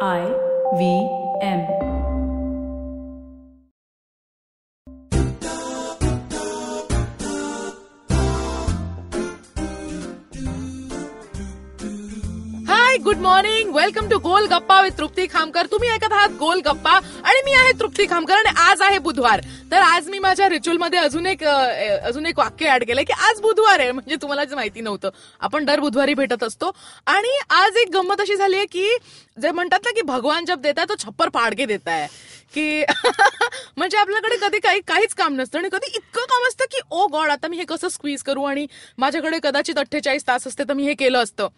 I V M. Good morning welcome to Gol Gappa with Trupti Khamkar तुम्ही ऐकत आहात गोल गप्पा आणि मी आहे तृप्ती खामकर आणि आज आहे बुधवार. तर आज मी माझ्या रिच्युअलमध्ये अजून एक अजून एक वाक्य ऍड केलंय की आज बुधवार आहे म्हणजे तुम्हाला माहिती नव्हतं. आपण दर बुधवारी भेटत असतो. आणि आज एक गंमत अशी झाली आहे की जे म्हणतात ना की भगवान जब देताय तो छप्पर फाडके देताय. की म्हणजे आपल्याकडे कधी काही काहीच काम नसतं आणि कधी इतकं काम असतं की oh ओ गॉड आता मी हे कसं स्क्वीज करू? आणि माझ्याकडे कदाचित अठ्ठेचाळीस तास असते तर मी हे केलं असतं.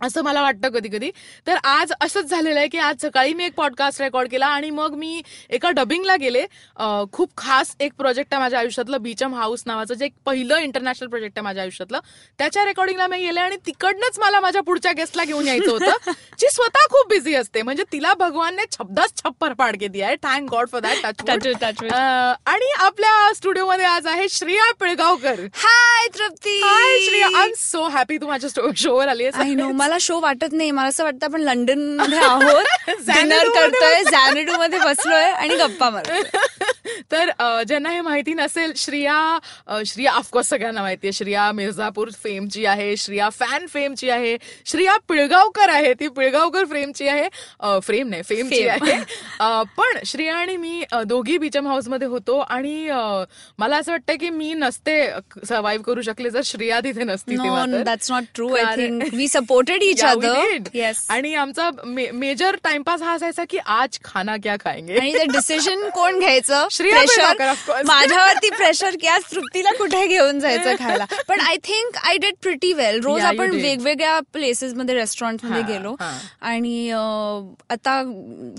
असं मला वाटतं कधी कधी तर आज असंच झालेलं आहे की आज सकाळी मी एक पॉडकास्ट रेकॉर्ड केला आणि मग मी एका डबिंगला गेले. खूप खास एक प्रोजेक्ट आहे माझ्या आयुष्यातलं बीचम हाऊस नावाचं जे एक पहिलं इंटरनॅशनल प्रोजेक्ट आहे माझ्या आयुष्यातलं. त्याच्या रेकॉर्डिंगला मी गेले आणि तिकडनंच मला माझ्या पुढच्या गेस्टला घेऊन यायचं होतं जी स्वतः खूप बिझी असते. म्हणजे तिला भगवानने छब्दाच छप्पर पाडके दिया आहे. Thank God for that. आणि आपल्या स्टुडिओमध्ये आज आहे Shriya Pilgaonkar. Hi Trupti. Hi Shriya. I am so happy तू माझ्या शोवर आली नो मला शो वाटत नाही. मला असं वाटतं आपण लंडनमध्ये आहोत. डिनर करतोय झॅनिडू मध्ये बसलोय आणि गप्पा मारतोय. तर ज्यांना हे माहिती नसेल श्रिया श्रिया ऑफकोर्स सगळ्यांना माहिती आहे श्रिया मिर्झापूर फेमची आहे श्रिया फॅन फेमची आहे श्रिया पिळगावकर आहे ती पिळगावकर फ्रेमची आहे फ्रेम नाही फेमची. आहे. पण श्रिया आणि मी दोघी बीचम हाऊसमध्ये होतो आणि मला असं वाटतं की मी नसते सर्व्हाइव्ह करू शकले जर श्रिया तिथे नसती. That's not true we supported each other आणि आमचा मेजर टाइमपास हा असायचा की आज खाना क्या खाएंगे? आणि डिसिजन कोण घ्यायचं? श्रेया प्रेशर. माझ्यावरती प्रेशर की आज तृप्तीला कुठे घेऊन जायचं खायला पण I think I did pretty well रोज आपण. वेगवेगळ्या प्लेसेस मध्ये रेस्टॉरंटमध्ये हा, गेलो. आणि आता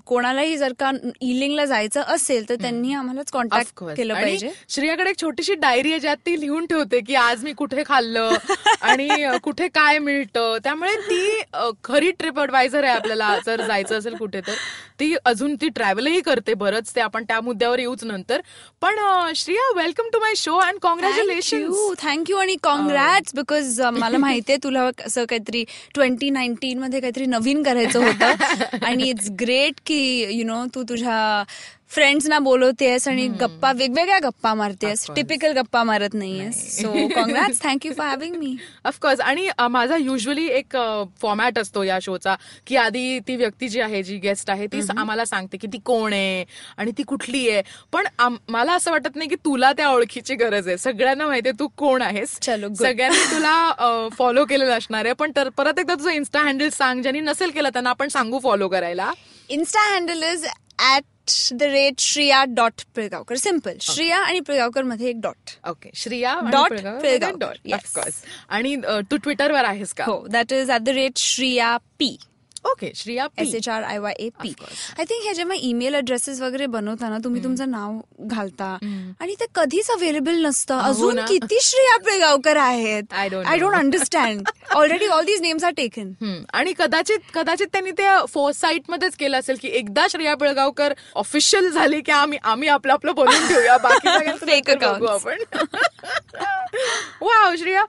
कोणालाही जर का इलिंगला जायचं असेल तर त्यांनी आम्हालाच कॉन्टॅक्ट. केलं पाहिजे श्रेयाकडे एक छोटीशी डायरी आहे ज्यात ती लिहून ठेवते की आज मी कुठे खाल्लं आणि कुठे काय मिळतं त्यामुळे ती खरी ट्रिप ॲडवायझर आहे आपल्याला जर जायचं असेल कुठे तर ती अजून ती ट्रॅव्हलही करते बरंच ते आपण त्या मुद्द्यावर येऊच नंतर पण अ, Shreya welcome to my show and congratulation thank you आणि कॉंग्रॅट्स बिकॉज मला माहितीये तुला असं काहीतरी ट्वेंटी नाईन्टीन मध्ये काहीतरी नवीन करायचं होतं. आणि इट्स ग्रेट की यु नो तू तुझ्या फ्रेंड्सना बोलवतेस आणि गप्पा वेगवेगळ्या गप्पा मारतेस. टिपिकल गप्पा मारत नाहीयेस. So congrats thank you for having me of course आणि माझा युजली एक फॉर्मॅट असतो या शोचा की आधी ती व्यक्ती जी आहे जी गेस्ट आहे ती आम्हाला सांगते की ती कोण आहे आणि ती कुठली आहे. पण मला असं वाटत नाही की तुला त्या ओळखीची गरज आहे. सगळ्यांना माहितीये तू कोण आहेस. सगळ्यांनी तुला फॉलो केलेलं असणार आहे. पण तर परत एकदा तुझं इन्स्टा हँडल सांग. ज्यांनी नसेल केलं त्यांना आपण सांगू फॉलो करायला. Insta handle is at the rate Shriya dot Pilgaonkar simple Shriya आणि पिळगावकरमध्ये एक dot okay Shriya Dot Pilgaonkar. Dot. Of course आणि तू ट्विटरवर आहेस का? हो. That is at the rate Shriya P okay Shriya S H R I Y A P. I think हे जेव्हा ईमेल ॲड्रेसेस वगैरे बनवताना तुम्ही तुमचं नाव घालता. आणि ते कधीच अवेलेबल नसतं. हो अजून ना. किती श्रेया पिळगावकर आहेत. I. Don't understand already all these names are taken. आणि कदाचित कदाचित त्यांनी ते फोर्स साईट मध्येच केलं असेल की एकदा श्रेया पिळगावकर ऑफिशियल झाली की आम्ही आम्ही आपलं आपलं बनवून ठेवूया. बाकी. आपण. वा श्रेया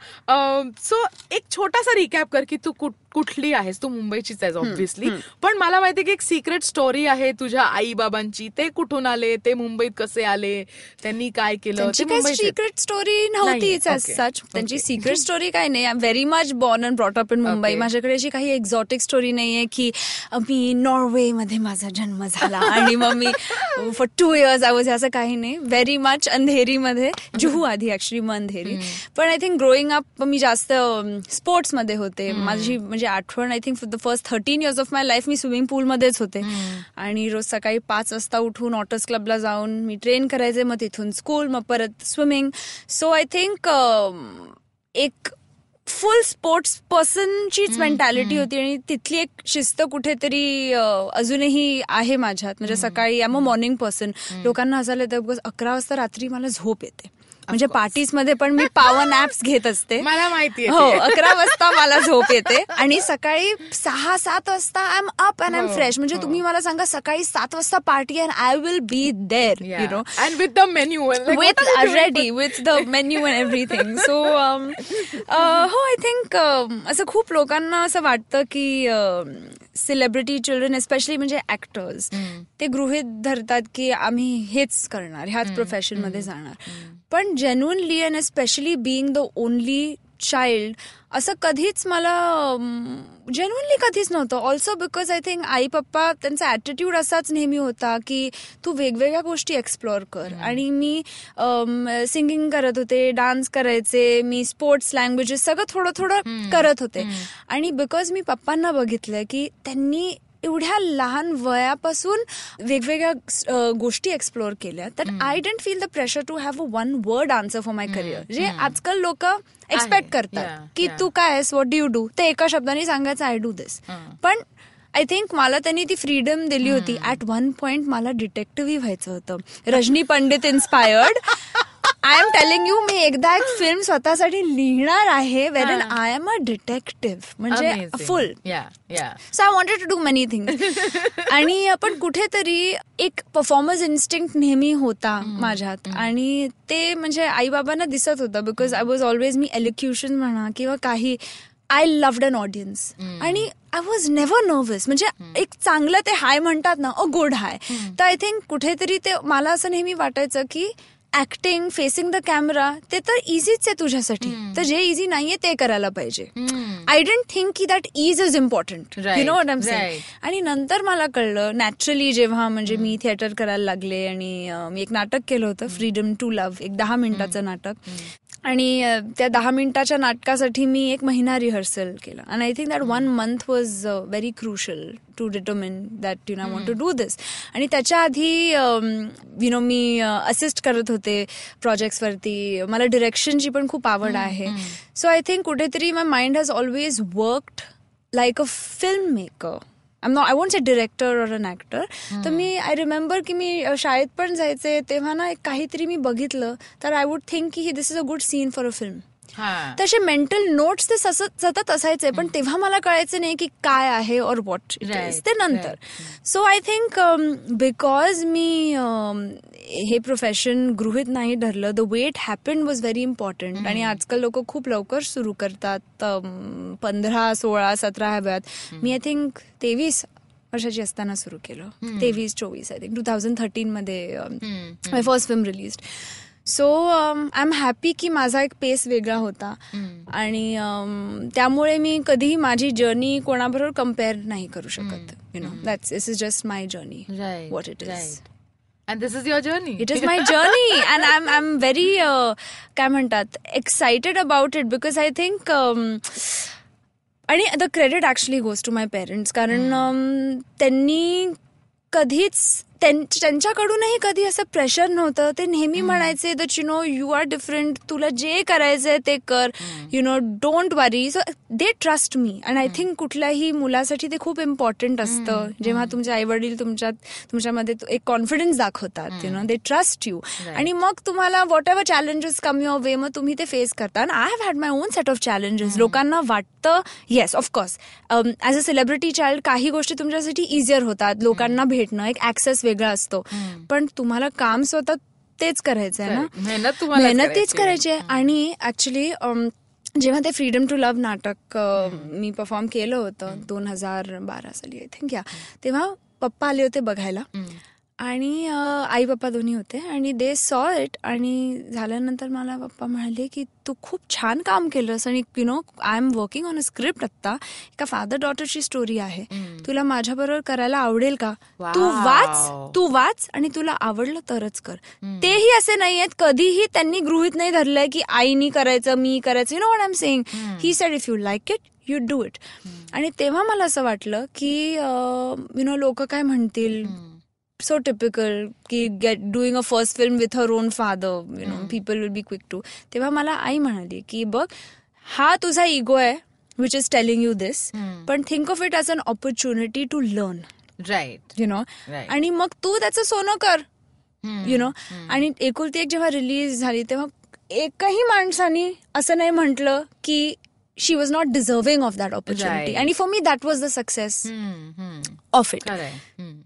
सो एक छोटासा रिकॅप कर की तू कुठ- कुठली आहेस? तू मुंबईचीच आहेस ऑब्व्हियसली पण मला माहिती की एक सिक्रेट स्टोरी आहे तुझ्या आई बाबांची ते कुठून आले? ते मुंबईत कसे आले? त्यांनी काय केलं? Secret story Okay. सच त्यांची. सिक्रेट स्टोरी काय नाही. I very much born and brought up in Mumbai. माझ्याकडे अशी काही एक्झॉटिक स्टोरी नाहीये की मी नॉर्वे मध्ये माझा जन्म झाला आणि मग मी for two years I was असं काही नाही. व्हेरी मच अंधेरी मध्ये जुहू आधी ऍक्च्युली मग अंधेरी. पण आय थिंक ग्रोईंग अप मी जास्त स्पोर्ट्समध्ये होते. माझी म्हणजे आठवण I think for the first thirteen years of my life me swimming पूलमध्येच होते. आणि रोज सकाळी पाच वाजता उठून ऑटर्स क्लबला जाऊन मी ट्रेन करायचे मग तिथून स्कूल मग परत स्विमिंग सो आय थिंक एक फुल स्पोर्ट्स पर्सनचीच मेंटॅलिटी होती आणि तिथली एक शिस्त कुठेतरी अ, अजूनही आहे माझ्यात. म्हणजे सकाळी आय मॉर्निंग पर्सन लोकांना हसायला येतं बिकॉज अकरा वाजता रात्री मला झोप येते. म्हणजे पार्टीजमध्ये पण मी पॉवर नॅप्स घेत असते. मला माहितीये हो. अकरा वाजता मला झोप येते. आणि सकाळी सहा सात वाजता I am up and I am fresh म्हणजे हो. तुम्ही मला सांगा सकाळी सात वाजता party and I will be there you know and with the menu with the menu and everything. So um, uh, हो आय थिंक असं खूप लोकांना असं वाटतं की सेलिब्रिटी चिल्ड्रन एस्पेशली म्हणजे ऍक्टर्स ते गृहित धरतात की आम्ही हेच करणार ह्याच प्रोफेशनमध्ये जाणार. पण genuinely and especially being the only child असं कधीच मला जेन्युनली कधीच नव्हतं. ऑल्सो बिकॉज आय थिंक आई पप्पा त्यांचा ॲटिट्यूड असाच नेहमी होता की तू वेगवेगळ्या गोष्टी एक्सप्लोअर कर. आणि मी सिंगिंग करत होते डान्स करायचे मी स्पोर्ट्स लँग्वेजेस सगळं थोडं थोडं करत होते. आणि बिकॉज मी पप्पांना बघितलं की त्यांनी एवढ्या लहान वयापासून वेगवेगळ्या गोष्टी एक्सप्लोअर केल्या. तर I don't feel the pressure to have a one word answer for my career जे आजकाल लोक एक्सपेक्ट करतात की. तू काय आहेस? वॉट डू यू डू ते एका शब्दाने सांगायचं आय डू दिस पण आय थिंक मला त्यांनी ती फ्रीडम दिली होती. ऍट वन पॉइंट मला डिटेक्टिव्ह व्हायचं होतं. Rajni Pandit inspired I am telling you मी एकदा एक फिल्म स्वतःसाठी लिहिणार आहे wherein I am a detective म्हणजे full so I wanted to do many things आणि आपण कुठेतरी एक परफॉर्मन्स इन्स्टिंक्ट नेहमी होता माझ्यात. आणि ते म्हणजे आई बाबांना दिसत होतं बिकॉज आय वॉज ऑलवेज मी एलिक्युशन म्हणा किंवा काही I loved an audience and I was never nervous म्हणजे एक चांगलं ते हाय म्हणतात ना अ गुड हाय तर आय थिंक कुठेतरी ते मला असं नेहमी वाटायचं की ऍक्टिंग फेसिंग द कॅमेरा ते तर इझीच आहे तुझ्यासाठी. तर जे इझी नाहीये ते करायला पाहिजे. आय डोंट थिंक की that is is important you know what um. आणि नंतर मला कळलं नॅचरली जेव्हा म्हणजे मी थिएटर करायला लागले आणि मी एक नाटक केलं होतं फ्रीडम टू लव्ह एक दहा मिनिटाचं नाटक. आणि त्या दहा मिनिटाच्या नाटकासाठी मी एक महिना रिहर्सल केलं. आणि I think that one month was very crucial to determine that you know want to do this आणि त्याच्या आधी यु नो मी असिस्ट करत होते प्रोजेक्ट्सवरती मला डिरेक्शनची पण खूप आवड आहे. सो आय थिंक कुठेतरी my mind has always worked like a film maker I not I want say director or an actor तर मी आय रिमेंबर की मी शाळेत पण जायचे तेव्हा ना एक काहीतरी मी बघितलं तर आय वुड थिंक की this is a good scene for a film तसे मेंटल नोट्स ते सतत असायचे पण तेव्हा मला कळायचं नाही की काय आहे और इज ते नंतर. सो आय थिंक बिकॉज मी um, हे प्रोफेशन गृहित नाही धरलं the way it happen was very important आणि आजकाल लोक खूप लवकर सुरू करतात um, पंधरा सोळा सतरा ह्या वयात. मी आय थिंक तेवीस वर्षाची असताना सुरू केलं. तेवीस चोवीस I think two thousand thirteen मध्ये my first film release so I am happy की माझा एक पेस वेगळा होता. आणि um, त्यामुळे मी कधीही माझी जर्नी कोणाबरोबर कंपेअर नाही करू शकत you know that's this is just my journey what it is and this is your journey it is my journey and I am I am very काय म्हणतात excited about it because I think आणि the credit actually goes to my parents कारण um, त्यांनी कधीच त्यांच्याकडूनही कधी असं pressure नव्हतं. ते नेहमी म्हणायचे that you know you are different तुला जे करायचंय ते कर. You know don't worry so they trust me and I think कुठल्याही मुलासाठी ते खूप इम्पॉर्टंट असतं. जेव्हा तुमचे आई वडील तुमच्यात तुमच्यामध्ये एक कॉन्फिडन्स दाखवतात you know they trust you आणि मग तुम्हाला whatever challenges come your way मग तुम्ही ते फेस करता. आणि I have had my own set of challenges लोकांना वाटतं yes of course as a celebrity child काही गोष्टी तुमच्यासाठी इझियर होतात. लोकांना भेटणं एक ऍक्सेस वेगळा असतो. पण तुम्हाला काम स्वतः तेच करायचं आहे ना मेहनत तुम्हाला मेहनत तेच करायची आहे. आणि ऍक्च्युली जेव्हा ते फ्रीडम टू लव्ह नाटक अ, मी परफॉर्म केलं होतं दोन हजार बारा साली आय थिंक या. तेव्हा पप्पा आले होते बघायला. आणि आई पप्पा दोन्ही होते आणि दे सॉ इट आणि झाल्यानंतर मला पप्पा म्हणाले की तू खूप छान काम केलंस आणि you know I am working on a script आत्ता. एका फादर डॉटरची स्टोरी आहे. तुला माझ्याबरोबर करायला आवडेल का? तू. वाच तू वाच आणि तुला आवडलं तरच कर. तेही असे नाही आहेत कधीही त्यांनी गृहित नाही धरलंय की आईनी करायचं मी करायचं. You know what I am saying he said if you like it you do it आणि तेव्हा मला असं वाटलं की यु नो लोक काय म्हणतील? सो टिपिकल की get doing a first film with her own father you know people will be quick to तेव्हा मला आई म्हणाली की बघ हा तुझा इगो आहे which is telling you this पण think of it as an opportunity to learn right you know Right. आणि मग तू त्याचं सोनं कर. यु नो आणि एकुलती एक जेव्हा रिलीज झाली तेव्हा एकही माणसानी असं नाही म्हटलं की she was not deserving of that opportunity. आणि for me that was the success of it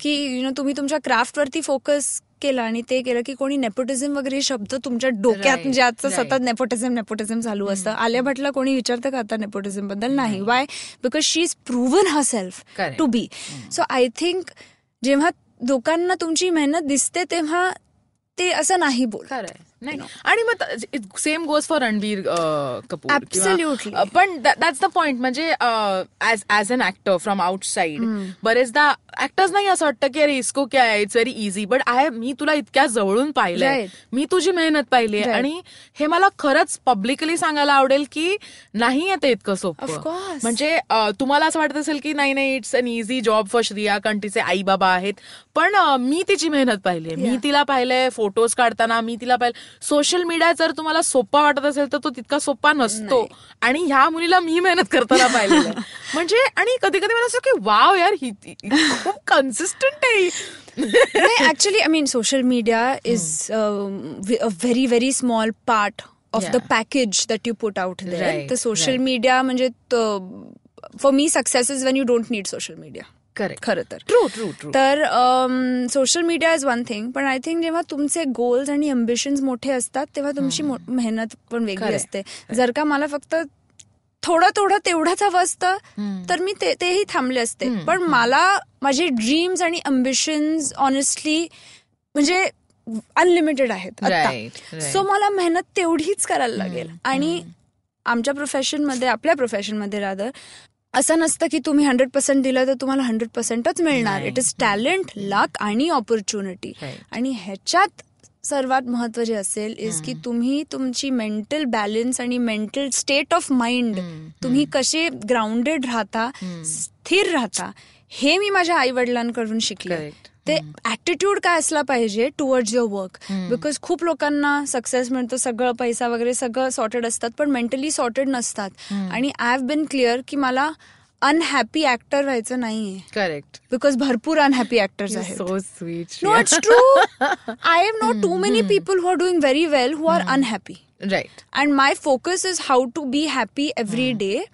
की यु नो तुम्ही तुमच्या क्राफ्टवरती फोकस केलं आणि ते केलं की कोणी नेपोटिझम वगैरे हे शब्द तुमच्या डोक्यात म्हणजे आजचं. सतत नेपोटिझम नेपोटिझम चालू असतं. आलिया भटला कोणी विचारतं का आता नेपोटिझमबद्दल? नाही. Why because she is proven herself. To be so I think जेव्हा लोकांना तुमची मेहनत दिसते तेव्हा ते असं नाही बोल नाही. आणि मग same goes for Ranbir Kapoor पण दॅट्स द पॉइंट म्हणजे as as an actor from outside बरेचदा ऍक्टर्स नाही असं वाटतं की अरे इसको क्या आहे it's very easy but I मी तुला इतक्या जवळून पाहिलंय. Right. मी तुझी मेहनत पाहिली. आणि हे मला खरंच पब्लिकली सांगायला आवडेल की नाही येते इतकं सोपं. म्हणजे तुम्हाला असं वाटत असेल की नाही नाही it's an easy job for Shriya कारण तिचे आई बाबा आहेत. पण मी तिची मेहनत पाहिली मी. तिला पाहिलंय फोटोज काढताना मी तिला पाहिलं सोशल मीडिया जर तुम्हाला सोपा वाटत असेल तर तो तितका सोपा नसतो आणि ह्या मुलीला मी मेहनत करताना आहे. म्हणजे आणि कधी कधी मला असं की वाव यार ही खूप कन्सिस्टंट आहे. Actually I mean social media is a very very small part of the. Package that you put out तर सोशल. मीडिया म्हणजे for me success is when you don't need social media correct खरं तर. True true true तर social media is one thing पण I think जेव्हा तुमचे goals आणि अम्बिशन्स मोठे असतात तेव्हा तुमची मेहनत पण वेगळी असते. जर का मला फक्त थोडं थोडं तेवढंच हवं असतं तर मी ते- तेही थांबले असते. पण मला माझे ड्रीम्स आणि अम्बिशन्स ऑनेस्टली म्हणजे अनलिमिटेड आहेत. सो मला मेहनत तेवढीच करायला लागेल. आणि आमच्या प्रोफेशनमध्ये आपल्या प्रोफेशनमध्ये रादर असं नसतं की तुम्ही हंड्रेड पर्सेंट दिलं तर तुम्हाला हंड्रेड पर्सेंटच मिळणार. इट इज टॅलेंट लक आणि ऑपॉर्च्युनिटी. आणि ह्याच्यात सर्वात महत्त्व जे असेल इज की तुम्ही तुमची मेंटल बॅलन्स आणि मेंटल स्टेट ऑफ माइंड तुम्ही कसे ग्राउंडेड राहता स्थिर राहता हे मी माझ्या आई वडिलांकडून शिकले. ते ऍटिट्यूड काय असला पाहिजे टुवर्ड्स युअर वर्क बिकॉज खूप लोकांना सक्सेस मिळतो सगळं पैसा वगैरे सगळं सॉर्टेड असतात पण मेंटली सॉर्टेड नसतात. आणि आय हॅव बिन क्लिअर की मला अनहॅपी ऍक्टर व्हायचं नाहीये. करेक्ट बिकॉज भरपूर अनहॅपी ऍक्टर्स आहेत. So sweet no it's true I am not too many people who are doing very well who are unhappy right and my focus is how to be happy every day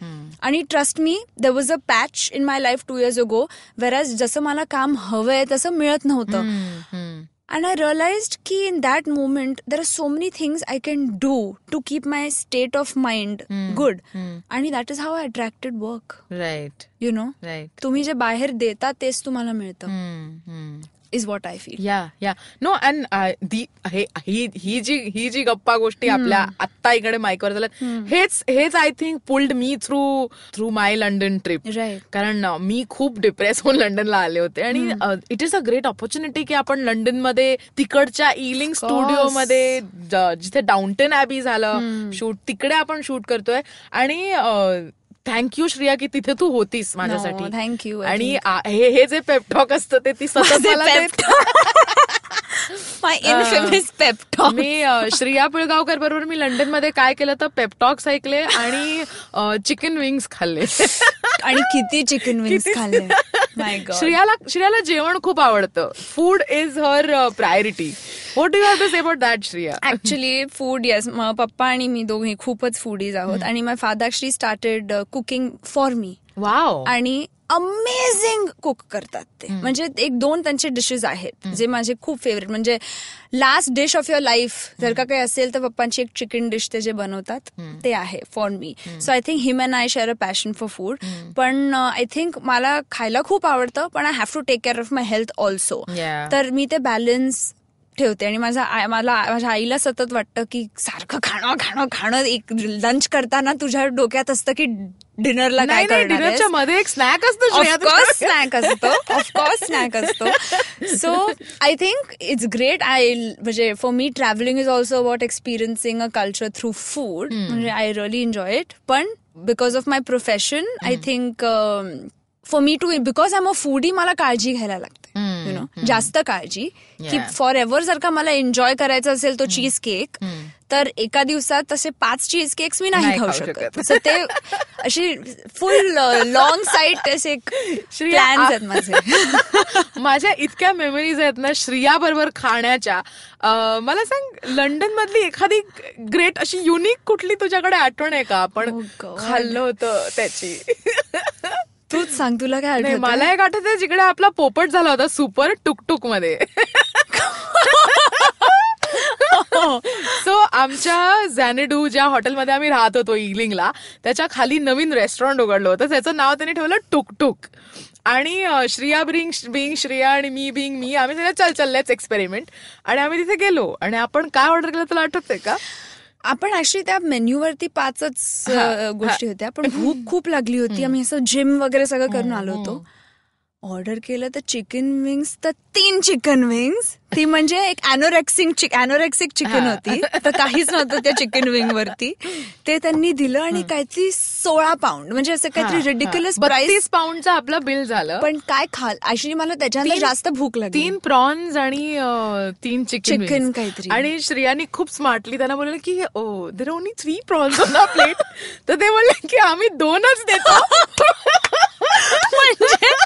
आणि trust me there was a patch in my life two years ago where जसं मला काम हवंय तसं मिळत नव्हतं. And I realise की in that moment there are so many things I can do to keep my state of mind good आणि that is how I attracted work right you know right तुम्ही जे बाहेर देता तेच तुम्हाला मिळतं Is what I feel yeah yeah no and he जी ही जी गप्पा गोष्टी आपल्या आत्ता इकडे माईकवर झाल्यात. हेच हेच I think pulled me through through my London trip कारण अ, मी खूप डिप्रेस होऊन लंडनला आले होते. आणि it is a great opportunity की आपण लंडनमध्ये तिकडच्या इलिंग course. स्टुडिओ मध्ये ज- जिथे डाऊनटन ॲबी झालं शूट तिकडे आपण शूट करतोय. आणि थँक्यू श्रिया की तिथे तू होतीस माझ्यासाठी I आणि हे हे जे पेपटॉक असतं ते ती सतत मला. माय इनफेमस पेप्टॉक मी श्रिया पिळगावकर बरोबर मी लंडनमध्ये काय केलं तर पेपटॉक्स ऐकले आणि चिकन विंग्स खाल्ले. आणि किती चिकन विंग्स खाल्ले. माय गॉड श्रियाला श्रियाला जेवण खूप आवडतं. Food is her priority what do have to say about that Shriya? Actually food yes पप्पा आणि मी दोघे खूपच फूडीज आहोत. आणि my father actually started cooking for me wow आणि अमेझिंग कुक करतात ते. म्हणजे एक दोन त्यांचे डिशेस आहेत जे माझे खूप फेवरेट म्हणजे last dish of your life जर का काही असेल तर पप्पांची एक चिकन डिश ते जे बनवतात ते आहे for me so I think him and I share a passion for food पण आय थिंक मला खायला खूप आवडतं पण I have to take care of my health also. तर मी ते बॅलन्स ठेवते आणि माझा मला माझ्या आईला सतत वाटतं की सारखं खाणं खाणं खाणं एक लंच करताना तुझ्या डोक्यात असतं की डिनरला काय? डिनरच्या मध्ये एक स्नॅक असतो ऑफकोर्स स्नॅक असतो. ऑफकोर्स स्नॅक असतो. So I think it's great I म्हणजे for me travelling is also about experiencing a culture through food म्हणजे आय रिअली एन्जॉय इट पण because of my profession I think for me too because I a foodie मला काळजी घ्यायला लागते. You know जास्त काळजी. की. फॉर एव्हर जर का मला एन्जॉय करायचा असेल तो चीज केक तर एका दिवसात तसे पाच चीज केक्स मी नाही खाऊ शकत. So ते अशी फुल लॉंग साईड प्लॅन्स आहेत माझे. माझ्या इतक्या मेमरीज आहेत ना श्रिया बरोबर खाण्याच्या. मला सांग लंडन मधली एखादी ग्रेट अशी युनिक कुठली तुझ्याकडे आठवण आहे का? आपण Oh. खाल्लं होतं त्याची. तूच सांग तुला काय आठवतं? मला एक आठवत जिकडे आपला पोपट झाला होता सुपर टुकटुकमध्ये. सो आमच्या झॅनेडू ज्या हॉटेलमध्ये आम्ही राहत होतो इलिंगला त्याच्याखाली नवीन रेस्टॉरंट उघडलं होतं. त्याचं नाव त्यांनी ठेवलं टुकटुक. आणि श्रिया बिंग बिंग श्रिया आणि मी बिंग मी आम्ही सगळं चल चल एक्सपेरिमेंट आणि आम्ही तिथे गेलो. आणि आपण काय ऑर्डर केलं तुला आठवतंय का? आपण ऍक्च्युली त्या मेन्यूवरती पाचच गोष्टी होत्या. पण भूक खूप लागली होती. आम्ही असं जिम वगैरे सगळं करून आलो होतो. ऑर्डर केलं तर चिकन विंग्स तर तीन चिकन विंग्स. ती म्हणजे एक अॅनोरेक्सिक अॅनोरेक्सिक चिकन होती. तर काहीच नव्हतं त्या चिकन विंग वरती. ते त्यांनी दिलं आणि काहीतरी सोळा पाऊंड म्हणजे असं काहीतरी रिडिक्युलस प्राइस बत्तीस पाऊंडचं आपलं बिल झालं. पण काय खाल ऍक्च्युली मला त्याच्यानंतर जास्त भूक लागली. तीन प्रॉन्स आणि तीन चिकन wings. काहीतरी. आणि श्रियानी खूप स्मार्टली त्यांना बोलले की ओ there only three prawns on plate तर ते बोलले की आम्ही दोनच देतो.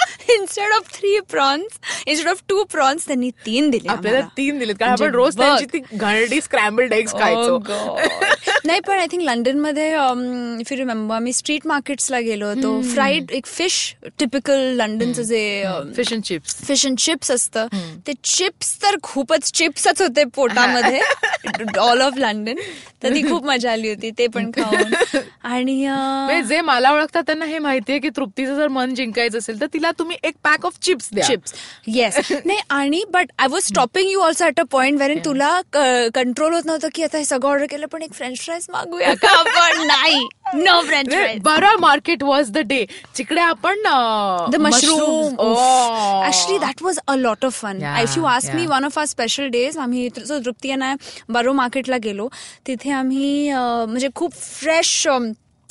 Instead of three prawns instead of two prawns त्यांनी तीन दिले आपल्याला. तीन दिलेत कारण आपण म्हणजे रोज बघ. त्यांची ती घरडी स्क्रॅम्बल्ड एग्स खायचो. नाही पण आय थिंक लंडनमध्ये इफ यू रिमेंबर आम्ही स्ट्रीट मार्केट्सला गेलो होतो. फ्राईड एक फिश टिपिकल लंडनचं जे fish and chips fish and chips असतं. ते चिप्स तर खूपच चिप्सच होते पोटामध्ये. ऑल ऑफ लंडन तर ती खूप मजा आली होती ते पण खाऊन. आणि अं, जे मला ओळखतात त्यांना हे माहितीये की तृप्तीचं जर मन जिंकायचं असेल तर तिला तुम्ही एक पॅक ऑफ चिप्स द्या. चिप्स येस नाही आणि but I was stopping you also at a point where तुला कंट्रोल होत नव्हतं की आता हे सगळं ऑर्डर केलं पण एक फ्रेंच फ्राईज मागूया का आपण? नाही. No French fries Borough market was the day तिकडे आपण. Actually, that was a lot of fun. Yeah, If you ask me, yeah. one of our special days, आम्ही so तृप्ती आणि बारो मार्केटला गेलो तिथे आम्ही अं, म्हणजे खूप फ्रेश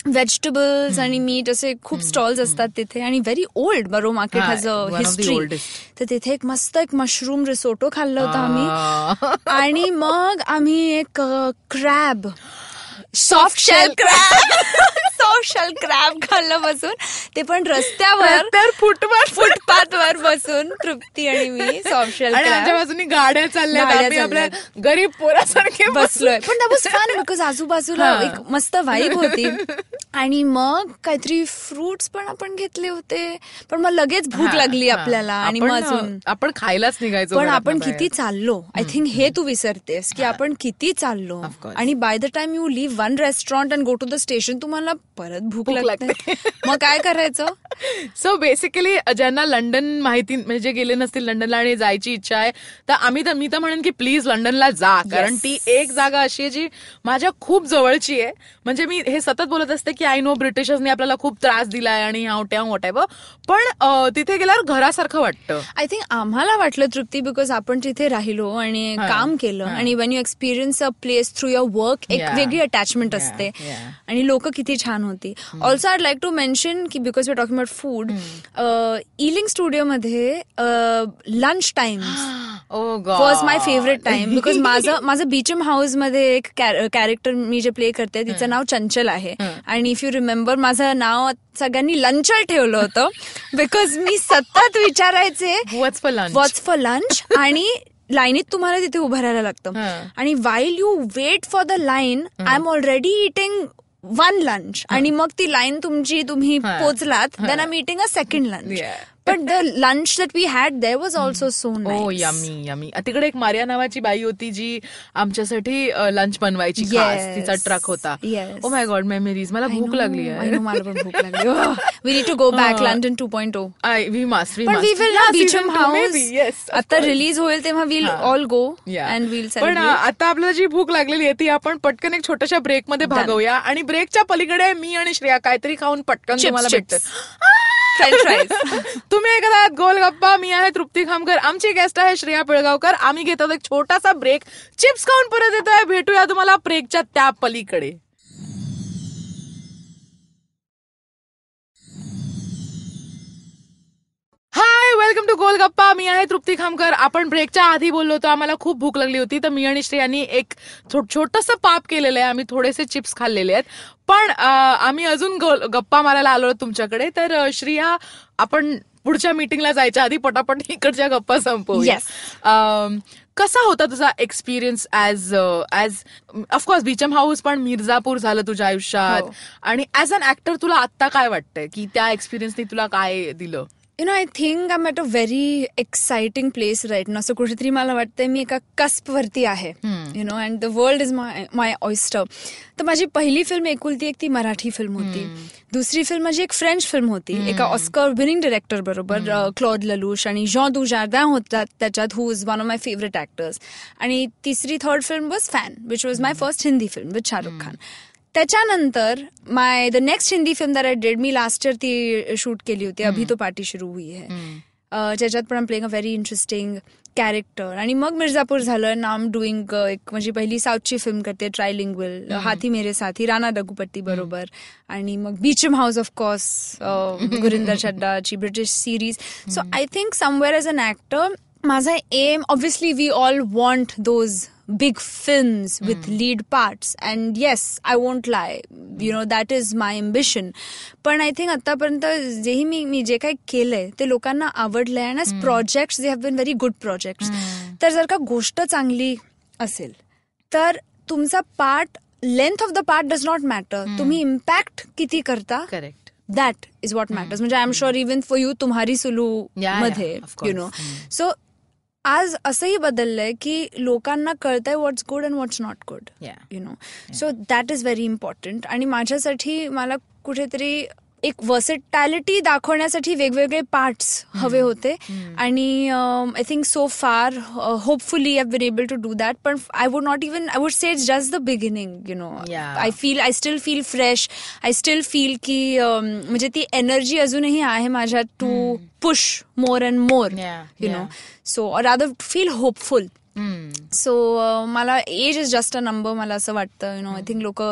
व्हेजिटेबल्स आणि मीट असे खूप स्टॉल्स असतात तिथे. आणि व्हेरी ओल्ड बरो मार्केट हा, हॅज अ हिस्ट्री. तर तिथे एक मस्त एक मशरूम रिसोटो खाल्लं होतं. आम्ही. आणि मग आम्ही एक crab soft shell crab soft shell crab खाल्लं बसून. ते पण रस्त्यावर तर फुटवर. फुटपाथ वर बसून तृप्ती आणि मी सॉफ्ट शेल आणि आमच्या क्रॅब बाजूनी गाड्या चालल्या आपल्या. गरीब पोरासारखे बसलोय. पण बिकॉज आजूबाजूला. एक मस्त वाईब होती. आणि मग काहीतरी फ्रुट्स पण आपण घेतले होते. पण मग लगेच भूक लागली. आपल्याला आणि मग अजून आपण खायलाच निघायचो पण आपण. किती चाललो. आय थिंक हे तू विसरतेस की आपण किती चाललो. आणि by the time you leave one restaurant and go to the station तुम्हाला परत भूक लागते. मग काय करायचं? सो बेसिकली ज्यांना लंडन माहिती म्हणजे गेले नसतील लंडनला आणि जायची इच्छा आहे तर आम्ही तर मी तर म्हणेन की प्लीज लंडनला जा. कारण ती एक जागा अशी आहे जी माझ्या खूप जवळची आहे. म्हणजे मी हे सतत बोलत असते की आय नो ब्रिटिशर्सनी आपल्याला खूप त्रास दिलाय आणि ह्याव ट्याव वॉटेवर पण तिथे गेल्यावर घरासारखं वाटतं. आय थिंक आम्हाला वाटलं तृप्ती बिकॉज आपण तिथे राहिलो आणि काम केलं. आणि when you experience a place through your work एक. वेगळी अटॅचमेंट असते. आणि लोक किती छान होती. Also I like to mention की because you talking about food Ealing स्टुडिओमध्ये lunch time was my favourite time because माझं माझं बीचम हाऊसमध्ये एक कॅरेक्टर मी जे प्ले करते तिचं नाव चंचल आहे. आणि इफ यू रिमेंबर माझं नाव सगळ्यांनी लंचल ठेवलं होतं बिकॉज मी सतत विचारायचे What's for lunch? Watch for lunch आणि लाईनीत तुम्हाला तिथे उभं राहायला लागतं. आणि while you wait for the line I am already eating one lunch आणि मग ती लाईन तुमची तुम्ही. पोचलात then I am eating a second lunch. But the lunch that we had there was also so oh yummy yummy तिकडे एक Maria नावाची बाई होती जी आमच्यासाठी लंच बनवायची. तिचा ट्रक होता. ओ माय गॉड मेमरीज मला भूक लागली आहे. We need to go back London two point O I we must we we will Beecham house आता रिलीज होईल तेव्हा will. All go. And will पण आता आपल्याला जी भूक लागलेली आहे ती आपण पटकन एक छोट्याशा ब्रेकमध्ये भागवूया. आणि ब्रेकच्या पलीकडे मी आणि श्रेया काहीतरी खाऊन पटकन तुम्हाला. भेटतं तुम्ही ऐकत आहात गोल गप्पा. मी आहे तृप्ती खामकर. आमची गेस्ट आहे श्रेया पिळगावकर. आम्ही घेतो एक छोटासा ब्रेक चिप्स खाऊन परत येतोय. भेटूया तुम्हाला ब्रेकच्या त्या पलीकडे. हाय वेलकम टू गोल गप्पा मी आहे तृप्ती खामकर. आपण ब्रेकच्या आधी बोललो होतो. आम्हाला खूप भूक लागली होती तर मी आणि श्रेयांनी एक छोटस पाप केलेलं आहे. आम्ही थोडेसे चिप्स खाल्लेले आहेत. पण आम्ही अजून गप्पा मारायला आलो तुमच्याकडे. तर श्रेया आपण पुढच्या मीटिंगला जायच्या आधी पटापट इकडच्या गप्पा संपवूया. कसा होता तुझा experience as as of course Beecham house पण मिर्झापूर झालं तुझ्या आयुष्यात. हो. आणि ऍज अन ऍक्टर तुला आत्ता काय वाटतंय? की त्या एक्सपिरियन्सने तुला काय दिलं? You know I think I at a very exciting place right ना असं कुठेतरी मला वाटतंय मी एका कस्पवरती आहे. You know and the world is my my oyster तर माझी पहिली फिल्म एकुलती एक ती मराठी फिल्म होती. दुसरी फिल्म माझी एक फ्रेंच फिल्म होती. एका ऑस्कर विनिंग डिरेक्टर बरोबर क्लॉड ललूश आणि जॉन दू जारदा होतात त्याच्यात who is one of my favourite actors आणि तिसरी third film was fan which was my first Hindi film with Shahrukh Khan त्याच्यानंतर my the next Hindi film that I did me last year ती shoot केली होती. अभी तो party शुरू हुई है. ज्याच्यात पण playing a very interesting character आणि मग मिर्झापूर झालं. नाम डुईंग एक माझी पहिली साऊथची फिल्म करते ट्रायलिंग विल हाथी मेरे साथी राणा रघुपती बरोबर. आणि मग Beecham house of course Gurinder चड्डाची British series so I think somewhere as an actor माझा am obviously we all want those big films with lead parts. And yes i won't lie. You know that is my ambition. पण I think आतापर्यंत जेही मी मी जे काही केलंय ते लोकांना आवडलंय. आणि as project they have been very good project तर जर का गोष्ट चांगली असेल तर तुमचा part length of the part does not matter तुम्ही इम्पॅक्ट किती करता correct that is what matters म्हणजे I am sure even for you Tumhari Sulu मध्ये. यु नो सो आज असंही बदललंय की लोकांना कळतंय what's good and what's not good. You know so that is very important आणि माझ्यासाठी मला कुठेतरी एक वर्सेटॅलिटी दाखवण्यासाठी वेगवेगळे पार्ट्स हवे होते. आणि I think so far hopefully I been able to do that पण I would not even I would say it's just the beginning you know. I feel I still feel fresh I still feel की म्हणजे ती energy अजूनही आहे माझ्यात to push more and more you. Know so rather feel hopeful. So मला age is just a number मला असं वाटतं यु नो आय थिंक लोक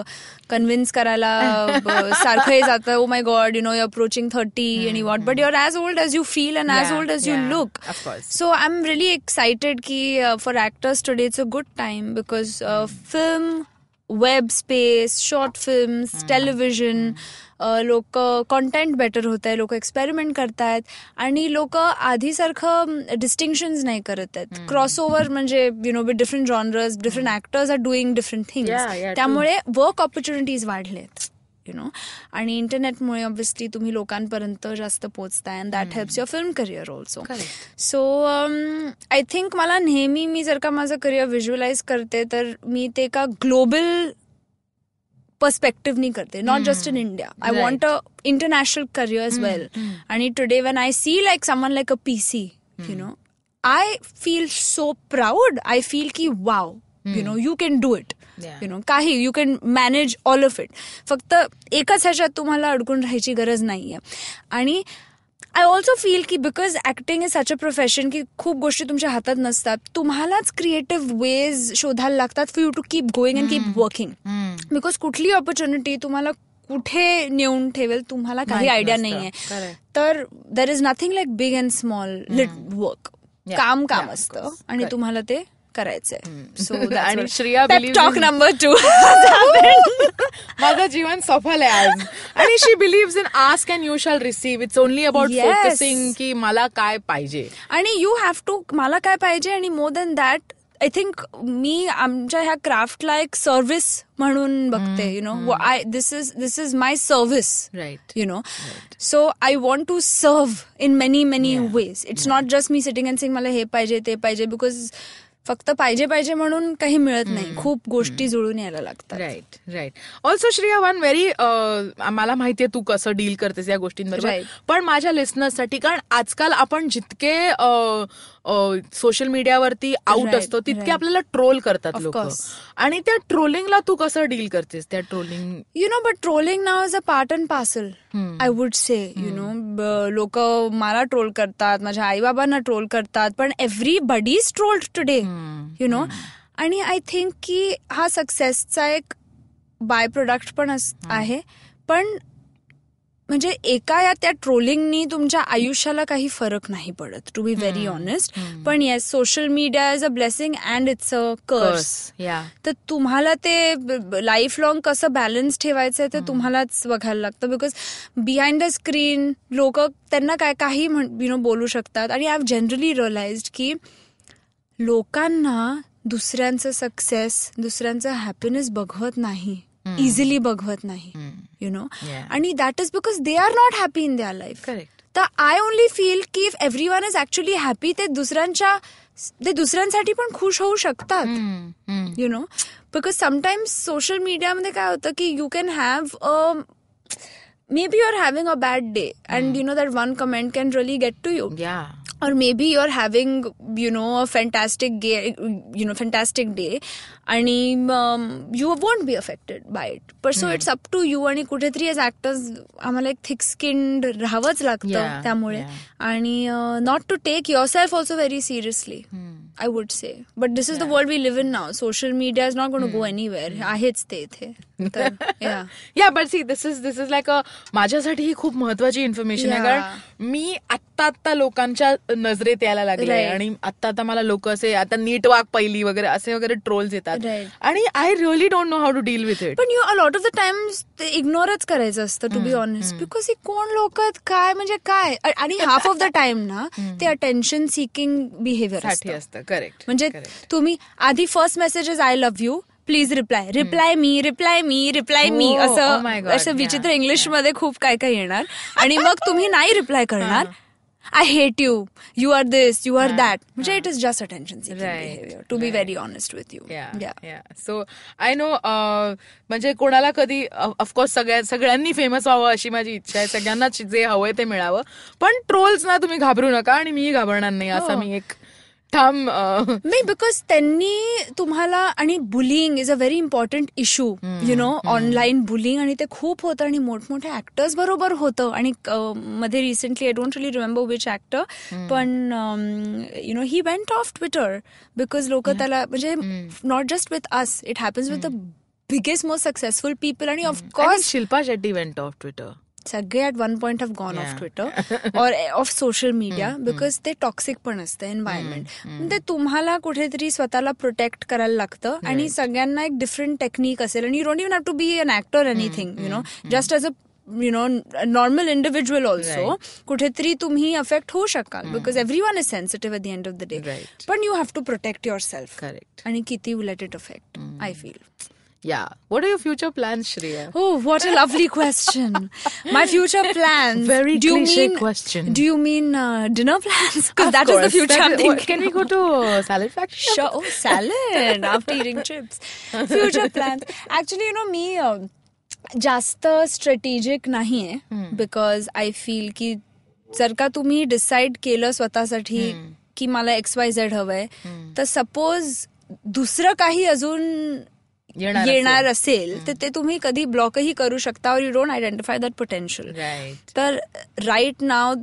कन्व्हिन्स करायला ब- सारखं हे जातं ओ my God you know you approaching thirty आणि what but your as old as you feel and as Yeah, old as you yeah, look of course. So I am really excited की for actors today it's a good time because film web space short films television लोक content better होत आहे लोक experiment करतायत आणि लोक आधीसारखं डिस्टिंक्शन्स नाही करत आहेत. क्रॉस ओव्हर म्हणजे you know with different genres different actors are doing different things. त्यामुळे वर्क ऑपॉर्च्युनिटीज वाढलेत यु नो आणि इंटरनेटमुळे ऑब्व्हियसली तुम्ही लोकांपर्यंत जास्त पोहोचताय and that helps your film career also. So I think मला नेहमी मी जर का माझं करिअर व्हिज्युअलाइज करते तर मी ते एका ग्लोबल पर्स्पेक्टिव्हनी करते not just in India I Right. Want a international career as well आणि today when I see like someone like a P C you know I feel so proud I feel की wow you know you can do it. You know काही you can manage all of it फक्त एकच ह्याच्यात तुम्हाला अडकून राहायची गरज नाहीये. आणि आय ऑल्सो फील की because acting is such a profession की खूप गोष्टी तुमच्या हातात नसतात तुम्हालाच क्रिएटिव्ह वेज शोधायला लागतात for you to keep going and keep working. Because कुठली ऑपॉर्च्युनिटी तुम्हाला कुठे नेऊन ठेवेल तुम्हाला काही आयडिया. नाहीये Correct. तर there is nothing like big and small lit work. काम काम असतं. आणि. तुम्हाला ते करायचंय. सो आणि श्रेया टॉक नंबर टू माझं जीवन सफल आहे आज. आणि she believes in ask and you shall receive it's only about. Focusing की मला काय पाहिजे. आणि यू हॅव टू मला काय पाहिजे आणि more than that I think मी आमच्या ह्या क्राफ्टला एक सर्व्हिस म्हणून बघते you know I this is this is my service right know. So i want to serve in many many Yeah. ways. It's not just me sitting and saying मला हे पाहिजे ते पाहिजे बिकॉज फक्त पाहिजे पाहिजे म्हणून काही मिळत नाही. खूप गोष्टी जुळून यायला लागतात. Right right also Shreya one very मला माहितीये तू कसं डील करतेस या Right. पण माझ्या लिस्नर्ससाठी कारण आजकाल आपण जितके सोशल मीडियावरती आउट असतो तितके. आपल्याला ट्रोल करतात लोक. आणि त्या ट्रोलिंगला तू कसं डील करतेस त्या trolling you know but trolling now is a part and parcel I would say you know लोक मला ट्रोल करतात माझ्या आईबाबांना ट्रोल करतात पण everybody is trolled today you know आणि आय थिंक की हा सक्सेसचा एक बाय प्रोडक्ट पण अस- आहे. पण म्हणजे एका या त्या ट्रोलिंगनी तुमच्या आयुष्याला काही फरक नाही पडत टू बी व्हेरी ऑनेस्ट पण yes social media is a blessing and it's a curse yeah तर तुम्हाला ते लाईफ लॉंग कसं बॅलन्स ठेवायचं आहे ते तुम्हालाच बघायला लागतं बिकॉज बिहाइंड द स्क्रीन लोक त्यांना काय काही यु नो बोलू शकतात. आणि आय हॅव जनरली रिअलाइज की लोकांना दुसऱ्यांचं सक्सेस दुसऱ्यांचं हॅपीनेस बघवत नाही. इझिली बघवत नाही. You know Yeah. आणि that is because they are not happy in their life correct तर आय ओनली फील की if everyone is actually happy ते दुसऱ्यांच्या ते दुसऱ्यांसाठी पण खुश होऊ शकतात you know because sometimes social मीडियामध्ये काय होतं की you can have maybe you are having a bad day and you know that one comment can really get to you yeah or maybe you're having you know a fantastic ga- you know fantastic day आणि you won't be affected by it. But so it's up to you आणि कुठेतरी age actors आम्हाला एक thick skinned राहावंच लागतं त्यामुळे. आणि not to take yourself also very seriously I would say but this is the world we live in now social media is not gone go anywhere आहेच ते इथे. Yeah but see this is this is like a माझ्यासाठी ही खूप महत्वाची information आहे. कारण मी आत्ता आत्ता लोकांच्या नजरेत यायला लागले. आणि आत्ता आता मला लोक असे आता नीट वाग पहिली वगैरे असे वगैरे ट्रोल्स येतात. Right. आणि I really don't know how to deal with it पण you a lot of the times ते इग्नोरच करायचं असतं टू बी ऑनेस्ट बिकॉज ही कोण लोक आहेत? काय? म्हणजे काय? आणि हाफ ऑफ द टाइम ना ते अटेन्शन सिकिंग बिहेवियरसाठी असतं. करेक्ट म्हणजे तुम्ही आधी first message is I love you please reply reply me reply me reply me असं my God, असं विचित्र इंग्लिशमध्ये खूप काय काय येणार. आणि मग तुम्ही नाही रिप्लाय करणार. I hate you you are this you are that म्हणजे it is just attention to be very honest with you so I know म्हणजे कोणाला कधी ऑफकोर्स सगळ्या सगळ्यांनी फेमस व्हावं अशी माझी इच्छा आहे. सगळ्यांनाच जे हवंय ते मिळावं. पण ट्रोल्स ना तुम्ही घाबरू नका आणि मीही घाबरणार नाही. असा हो. मी एक अं, नाही बिकॉज त्यांनी तुम्हाला आणि bullying is a very important issue you know online bullying आणि ते खूप होतं आणि मोठमोठ्या ऍक्टर्स बरोबर होतं आणि मध्ये recently I don't really remember which actor पण you know he went off Twitter because लोक त्याला म्हणजे not just with us it happens with the biggest most successful people आणि of course Shilpa Shetty went off Twitter सगळे at one point have gone off. Twitter और off social media because ते toxic पण असतं environment ते तुम्हाला कुठेतरी स्वतःला प्रोटेक्ट करायला लागतं आणि सगळ्यांना एक डिफरंट टेक्निक असेल आणि you don't even have to be an actor anything you know just as a you know normal individual also कुठेतरी तुम्ही अफेक्ट होऊ शकाल because everyone is sensitive at the end of the day. पण you have to protect yourself correct आणि किती let it affect I feel yeah what are your future plan Shreya Oh, what a lovely question. My future plans. Very do you cliche mean, question. Do you mean uh, dinner plans? Because that course. is the future I'm thinking. Can we go to Salad Factory? Sure. Oh, salad after eating chips. Future plans. Actually, you know, me uh, जास्त strategic नाहीये because I feel की जर का तुम्ही decide केलं स्वतःसाठी की मला एक्स वाय झेड हवंय तर सपोज़ दुसरं काही अजून येणार असेल. तर ते तुम्ही कधी ब्लॉकही करू शकता और you don't identify that potential. तर राईट नाव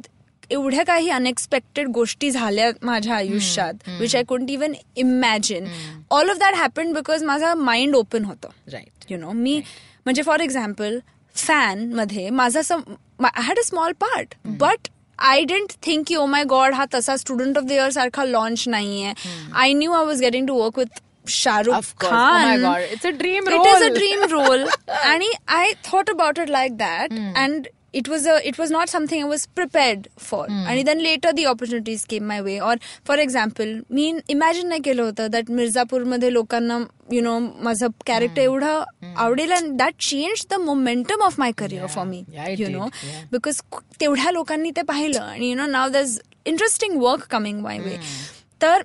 एवढ्या काही अनएक्सपेक्टेड गोष्टी झाल्या माझ्या आयुष्यात which I couldn't even imagine all of that happen because माझा माइंड ओपन होतं. Right. यु नो मी म्हणजे फॉर एक्झाम्पल फॅनमध्ये माझा I had a small part but I didn't think की ओ माय गॉड हा तसा स्टुडंट ऑफ द इयर सारखा लॉन्च नाहीये. I knew I was getting to work with Shahrukh Of course. Oh my Khan God. It's a dream It is a role. dream role. and I thought about it like that. And it was a it was not something I was prepared for. And then later the opportunities came my way. Or for example, me imagine नाही केलं होतं that मिर्झापूरमध्ये लोकांना you know माझं character एवढं आवडेल and that change the momentum of my career for me Yeah, it you did. No Yeah. Because तेवढ्या लोकांनी ते पाहिलं आणि you know now that's interesting work coming my way तर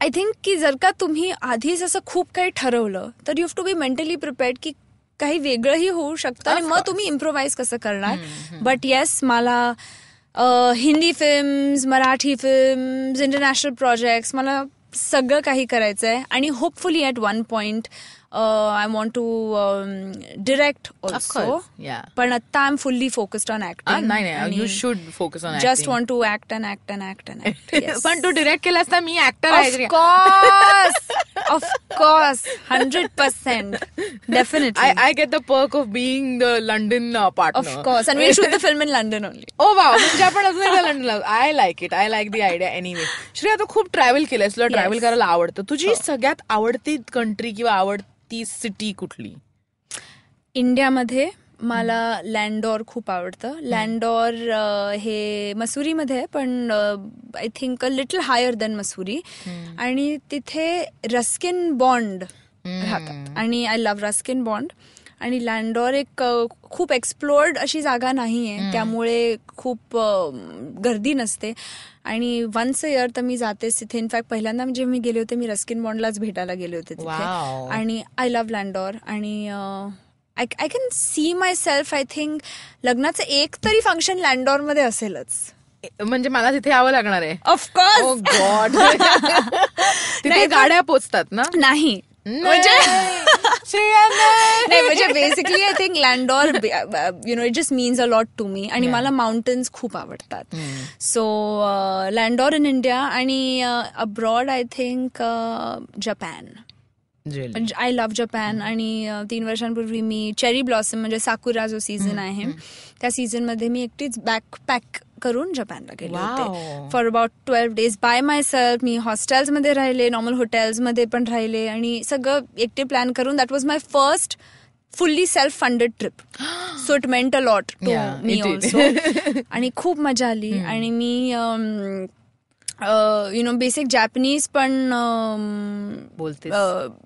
आय थिंक की जर का तुम्ही आधीच असं खूप काही ठरवलं तर you have to be mentally prepared की काही वेगळंही होऊ शकतं आणि मग तुम्ही इम्प्रोव्हाइज कसं करणार. बट येस मला Hindi films Marathi films international projects मला सगळं काही करायचं आहे आणि hopefully at one point I want to direct also course, yeah. पण आता I am fully focused on Ah, acting नाही नाही you should focus on just want to act and act and act and act पण तू direct केलास ना मी actor Of आहे course, of course, hundred percent, definitely. I I get the perk of being the London of partner course, and we'll shoot the film in London only. ओ वा म्हणजे आपण अजून लंडनला I like it I like the idea anyway Shreya तू खूप travel केलंस तुला Yes. Travel करायला आवडतं. तुझी सगळ्यात आवडती कंट्री किंवा आवडती सिटी कुठली? इंडियामध्ये मला लँडोर खूप आवडतं. लँडोर हे मसुरीमध्ये आहे पण I think a little higher than Mussoorie. आणि तिथे रस्किन बॉन्ड राहतात. आणि आय लव्ह रस्किन बॉन्ड. आणि लँडॉर एक खूप एक्सप्लोर्ड अशी जागा नाहीये. त्यामुळे खूप गर्दी नसते. आणि वन्स अ इयर तर मी जातेच तिथे. इनफॅक्ट पहिल्यांदा जेव्हा मी गेले होते मी रस्किन बॉन्डलाच भेटायला गेले होते तिथे. आणि आय लव्ह लँडॉर आणि I I can see myself I think लग्नाचं एक तरी फंक्शन लँडॉरमध्ये असेलच. म्हणजे मला तिथे यावं लागणार आहे. ऑफकोर्स गॉड तिथे नाही, गाड्या पोचतात ना? नाही. म्हणजे नाही म्हणजे basically I think Landour you know it just means a lot to me आणि मला माउंटन्स खूप आवडतात. सो लँडॉर इन इंडिया आणि abroad I think Japan I love Japan आणि अ, तीन वर्षांपूर्वी मी चेरी ब्लॉसम म्हणजे साकुरा जो सीझन आहे त्या सीझनमध्ये मी एकटीच बॅक पॅक करून जपानला गेले. होते for about twelve days by myself me hostels मध्ये राहिले नॉर्मल हॉटेल्समध्ये पण राहिले आणि सगळं एकटे प्लॅन करून that was my first fully self funded trip so it meant a lot to me. Also आणि खूप मजा आली आणि मी यु नो बेसिक जॅपनीज पण बोलतेस.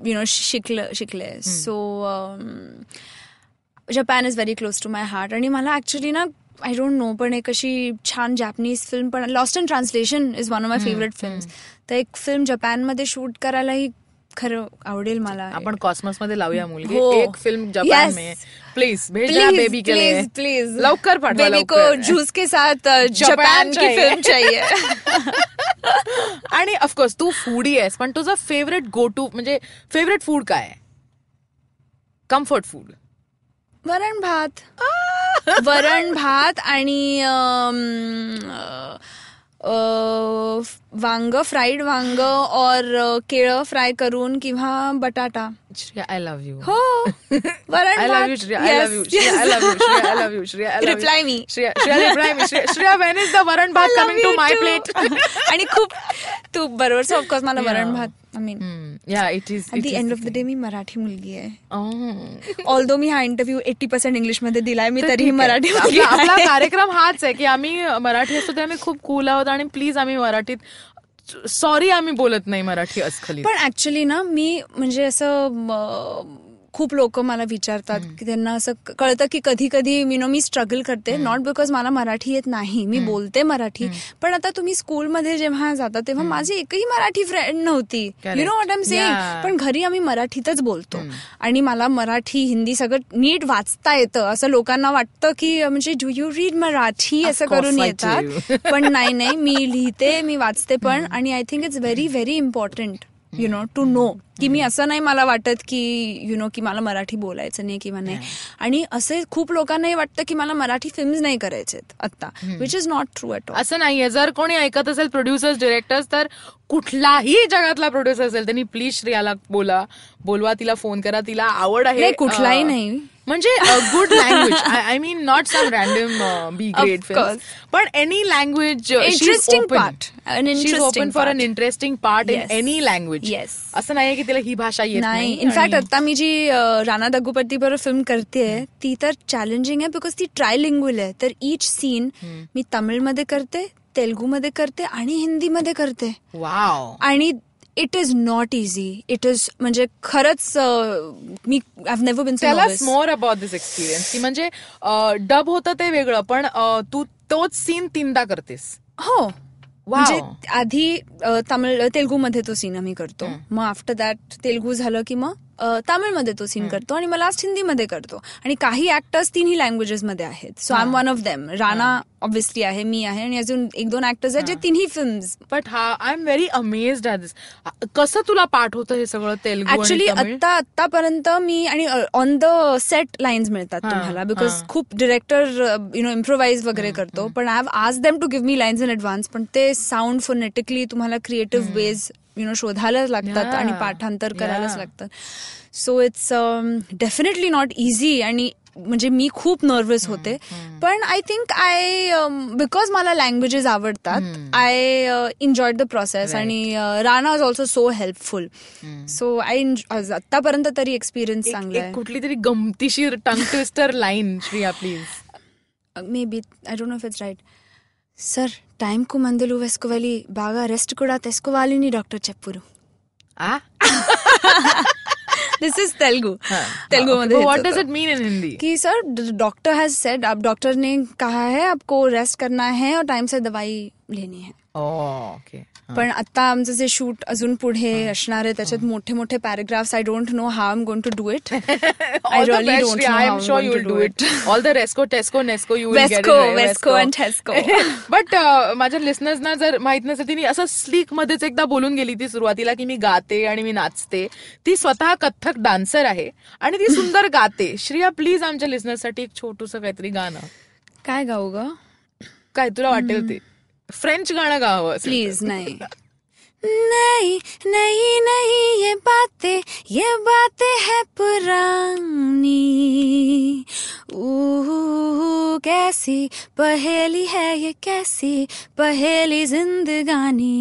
यु नो शिकलं शिकले so Japan is very close to my heart आणि मला ऍक्च्युली ना आय डोंट नो पण एक अशी छान जॅपनीज फिल्म पण Lost in Translation is one of my favourite film तर एक फिल्म जपानमध्ये शूट करायलाही खरं आवडेल मला. आपण कॉस्मॉसमध्ये लावूया मुलगी. हो. एक फिल्म जपान. में. प्लीज भेज द्या बेबी के लिए. प्लीज प्लीज लवकर पाठवा बेबी को. जूस के साथ जापान जापान की. फिल्म चाहिए. आणि ऑफकोर्स तू फूडी आहेस पण तुझं फेवरेट गो टू म्हणजे फेवरेट फूड काय आहे? कम्फर्ट फूड वरण भात. वरण भात आणि वांग फ्राईड वांग और केळं फ्राय करून किंवा बटाटा. श्रेया आय लव्ह यू हो. Varan I love you Shreya I love you Shreya I love you Shreya I love you Shreya I Reply me. Shreya Shreya reply me Shreya when is the varan bhat coming to my plate आणि खूप तू बरोबर of course मला वरण bhat I mean yeah it is the end of the day मी मराठी मुलगी आहे. Oh. Although मी हा interview eighty percent इंग्लिशमध्ये दिलाय मी तरीही मराठी आपला. कार्यक्रम हाच आहे की आम्ही मराठी असतो ते आम्ही खूप कूल आहोत आणि प्लीज आम्ही मराठीत सॉरी आम्ही बोलत नाही मराठी अस्खलित. पण ऍक्च्युली ना मी म्हणजे असं खूप लोक मला विचारतात की त्यांना असं कळतं की कधी कधी मी नो मी स्ट्रगल करते. नॉट बिकॉज मला मराठी येत नाही. मी बोलते मराठी. पण आता तुम्ही स्कूलमध्ये जेव्हा जाता तेव्हा माझी एकही मराठी फ्रेंड नव्हती. You know what am Yeah. पण घरी आम्ही मराठीतच बोलतो. आणि मला मराठी हिंदी सगळं नीट वाचता येतं. असं लोकांना वाटतं की म्हणजे डू यू रीड मराठी? असं करून येतात. पण नाही नाही. मी लिहिते मी वाचते पण. आणि I think it's very very important you know to know की मी असं नाही मला वाटत की यु नो की मला मराठी बोलायचं नाही किंवा नाही. आणि असे खूप लोकांनाही वाटतं की मला मराठी फिल्म्स नाही करायचेत आत्ता which is not true at all असं नाहीये. जर कोणी ऐकत असेल प्रोड्युसर्स डिरेक्टर्स तर कुठलाही जगातला प्रोड्युसर असेल त्यांनी प्लीज श्रेयाला बोला बोलवा तिला फोन करा तिला आवड आहे कुठलाही नाही. म्हणजे good language I mean not some random be great course. पण any language Interesting part. An interesting open for an. Interesting part in. Any language. असं नाहीये की तिला ही भाषा येत नाही नाही इनफॅक्ट आता मी जी राणा दग्गुपती बरोबर फिल्म करते ती तर चॅलेंजिंग आहे बिकॉज ती ट्रायलिंग्युअल आहे तर इच सीन मी तमिळमध्ये करते तेलुगूमध्ये करते आणि हिंदीमध्ये करते वाव आणि it is not easy it is म्हणजे खरंच मी आय नेव्हर बिन त्याला मोर अबाउट दिस एक्सपिरियन्स की म्हणजे डब होतं ते वेगळं पण तू तोच सीन तीनदा करतेस. हो. Wow. म्हणजे आधी तमिळ तेलुगूमध्ये तो सीन आम्ही करतो. मग आफ्टर दॅट तेलुगू झालं की मग तामिळमध्ये तो सीन करतो आणि मग लास्ट हिंदीमध्ये करतो. आणि काही ऍक्टर्स तिन्ही लँग्वेजेस मध्ये आहेत. So I am one of them Rana obviously आहे मी आहे आणि अजून एक दोन ऍक्टर्स आहेत जे तिन्ही फिल्म्स बट हा I am very amazed at this कसं तुला पाठ होतं हे सगळं तेलुगू ऍक्च्युली तमिळ? आता आतापर्यंत मी आणि ऑन द सेट लाईन्स मिळतात तुम्हाला बिकॉज. खूप डिरेक्टर यु नो इम्प्रोवाइज वगैरे करतो. पण आय हॅव आज them to give me lines in advance पण ते साऊंड फोनेटिकली तुम्हाला क्रिएटिव्ह वेज यु नो शोधायलाच लागतात आणि पाठांतर करायलाच लागतात. So it's definitely not easy आणि म्हणजे मी खूप नर्वस होते. पण आय थिंक आय बिकॉज मला लँग्वेजेस आवडतात आय एन्जॉय द प्रोसेस आणि Rana is also so helpful so I आतापर्यंत तरी एक्सपिरियन्स चांगला कुठली तरी गमतीशीर टंग ट्विस्टर लाईन श्री आपली may be I don't know if it's right sir టైంకు మందులు వేసుకోవాలి బాగా రెస్ట్ కూడా తీసుకోవాలి ని డాక్టర్ చెప్పురు ఆ दिस इज तेलुगु तेलुगु मध्ये हेच व्हॉट होतं. Does it mean in Hindi कि सर डॉक्टर हैज सेड अब डॉक्टर ने कहा है आपको रेस्ट करना है और टाइम से दवाई लेनी है ओके पण आता आमचं जे शूट अजून पुढे असणार आहे त्याच्यात मोठे मोठे paragraphs I don't know how am going to do it to will do do it. All the Resco, Tesco, Nesco, you will get it. Vesco, right? Vesco and Tesco. But माझ्या लिस्नर्सना जर माहीत नसेल तिने असं स्लीक मध्येच एकदा बोलून गेली ती सुरुवातीला की मी गाते आणि मी नाचते. ती स्वतः कथ्थक डान्सर आहे आणि ती सुंदर गाते. श्रिया प्लीज आमच्या लिस्नर्ससाठी एक छोटूस काहीतरी गाणं. काय गाऊ ग? काय तुला वाटेल ते? फ्रेंच गाना तर. प्लीज़ नहीं। नहीं नहीं नहीं, ये बातें ये बातें है पुरानी। कैसी पहेली है ये, कैसी पहेली जिंदगानी।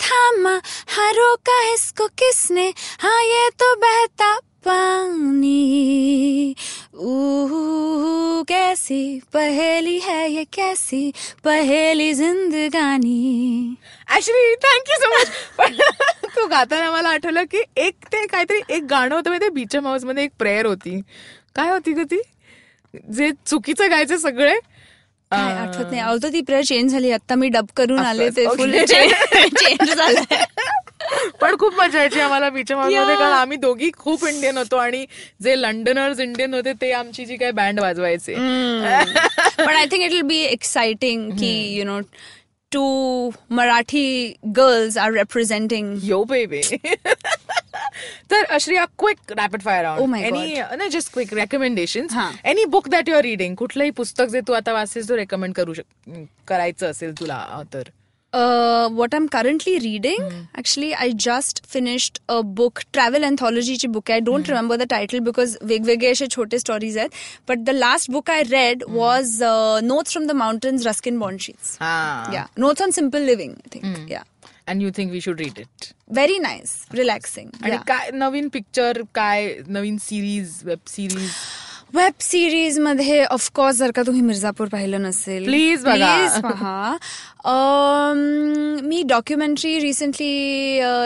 थामा हाँ रोका इसको किसने हाँ ये तो बहता पानी। ऊ कैसी पहेली है ये कैसी पहेली जिंदगानी। Actually thank you so much तू गाताना मला आठवलं की एक ते काहीतरी एक गाणं होतं ते बीच हाऊसमध्ये एक प्रेयर होती. काय होती ग ती? जे चुकीचं गायचे सगळे? आठवत नाही. अवतो ती प्रेयर चेंज झाली. आता मी डब करून आले ते. फुल चेंज झालंय. पण खूप मजा यायची आम्हाला बीच हाऊसमध्ये. कारण आम्ही दोघी खूप इंडियन होतो आणि जे लंडनर्स इंडियन होते ते आमची जी काही बँड वाजवायचे. पण I think it will be exciting की you know two Marathi girls are representing yo baby तर अश्रिया क्विक रॅपिड फायर एनी नाही just quick recommendation. Any book that your reading कुठलंही पुस्तक जे तू आता वाचतेस तो रेकमेंड करू शक करायचं असेल तुला तर. Uh, what I'm currently reading, actually, I just finished a book, travel anthology ची book. I don't remember the title because वेगवेगळे असे छोटे stories आहेत. But the last book I read was uh, Notes from the Mountains, Ruskin Bond Sheets. Yeah, Notes on Simple Living, I think. Yeah, and you think we should read it very nice, relaxing. आणि Yeah. काय नवीन picture काय नवीन series web series web series मध्ये of course जर का तुम्ही मिर्झापूर पाहिलं नसेल. बघा. Please पहा. मी डॉक्युमेंटरी रिसेंटली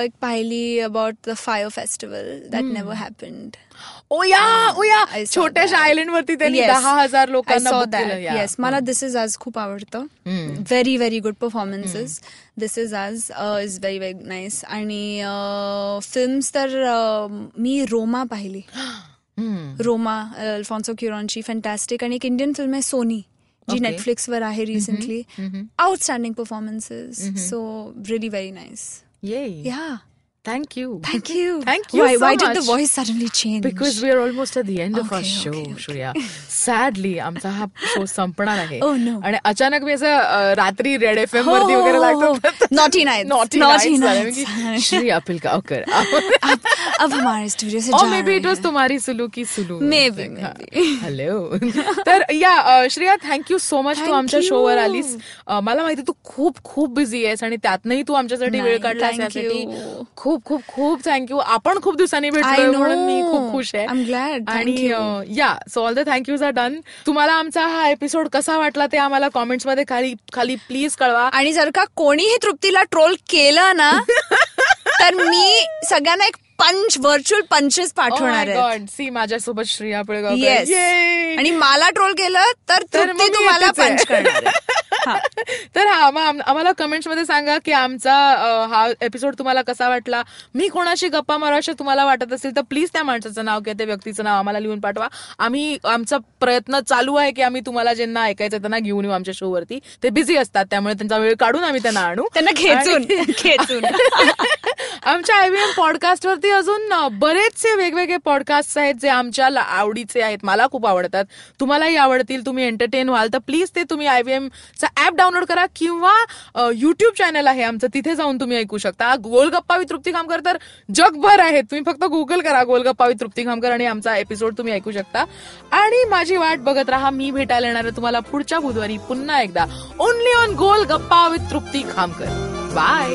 एक पाहिली about the Fyre Festival that never happened oh yeah oh yeah छोट्याशा आयलंड वरती त्यांनी दहा हज़ार लोकांना. येस मला दिस इज़ आज खूप आवडतं. Very very good performances this is आज इज़ व्हेरी व्हेरी नाईस आणि फिल्म्स तर अं, मी रोमा पाहिली. रोमा अल्फॉन्सो क्युरॉनची फॅन्टॅस्टिक आणि एक इंडियन फिल्म आहे सोनी जी. नेटफ्लिक्सवर आहे recently outstanding performances so really very nice. Yeah Thank you. Thank you. Thank you Why, so why did the voice suddenly change? Because we are almost at the end of our Okay, show, okay, okay. Shreya. Sadly, आमचा हा show संपणार आहे Oh, no. आणि अचानक मी असं रात्री red F M हो, वरती हो, वगैरे हो, लागतो हो. Nights झाले. nights. मी की, श्रेया पिलगावकर अब हमारे स्टूडियो से और जा मे बी इट वॉज हैं. तुम्हारी सुलू की सुलू Maybe, maybe. हॅलो तर या Shreya thank you so much तू आमच्या you. शोवर आलीस मला माहिती तू खूप खूप बिझी आहेस आणि त्यातनंही तू आमच्यासाठी वेळ यासाठी you. खूप खूप खूप थँक्यू आपण खूप दिवसांनी know. म्हणून मी खूप खुश आहे. आणि. Yeah so all the thank yous are done तुम्हाला आमचा हा एपिसोड कसा वाटला ते आम्हाला कॉमेंट्समध्ये खाली खाली प्लीज कळवा. आणि जर का कोणीही तृप्तीला ट्रोल केलं ना तर मी सगळ्यांना एक पंच व्हर्च्युअल पंचेस पाठवणार आहे सी माझ्यासोबत श्रेया पिळगावकर. येस! आणि मला ट्रोल केलं तर तुम्हाला. पंच करणार. हा. तर हा मग आम- आम्हाला कमेंट्समध्ये सांगा की आमचा हा एपिसोड तुम्हाला कसा वाटला? मी कोणाशी गप्पा माराशा तुम्हाला वाटत असेल तर प्लीज त्या माणसाचं नाव किंवा त्या व्यक्तीचं नाव आम्हाला लिहून पाठवा. आम्ही आमचा प्रयत्न चालू आहे की आम्ही तुम्हाला ज्यांना ऐकायचं त्यांना घेऊन येऊ आमच्या शो वरती. ते बिझी असतात त्यामुळे त्यांचा वेळ काढून आम्ही त्यांना आणू. त्यांना खेचून खेचून. आमच्या आयव्हीएम एम पॉडकास्टवरती अजून बरेचसे वेगवेगळे पॉडकास्ट आहेत जे आमच्या आवडीचे आहेत. मला खूप आवडतात. तुम्हालाही आवडतील. तुम्ही एंटरटेन व्हाल तर प्लीज ते तुम्ही आयव्हीएम चा ऍप डाउनलोड करा किंवा युट्यूब चॅनल आहे आमचं. तिथे जाऊन तुम्ही ऐकू शकता. गोलगप्पा वितृप्ती खामकर तर जगभर आहेत. तुम्ही फक्त गुगल करा गोलगप्पा वितृप्ती खामकर आणि आमचा एपिसोड तुम्ही ऐकू शकता. आणि माझी वाट बघत राहा. मी भेटायला येणार आहे तुम्हाला पुढच्या बुधवारी पुन्हा एकदा. Only on goal Gappa with Trupti Khamkar. Bye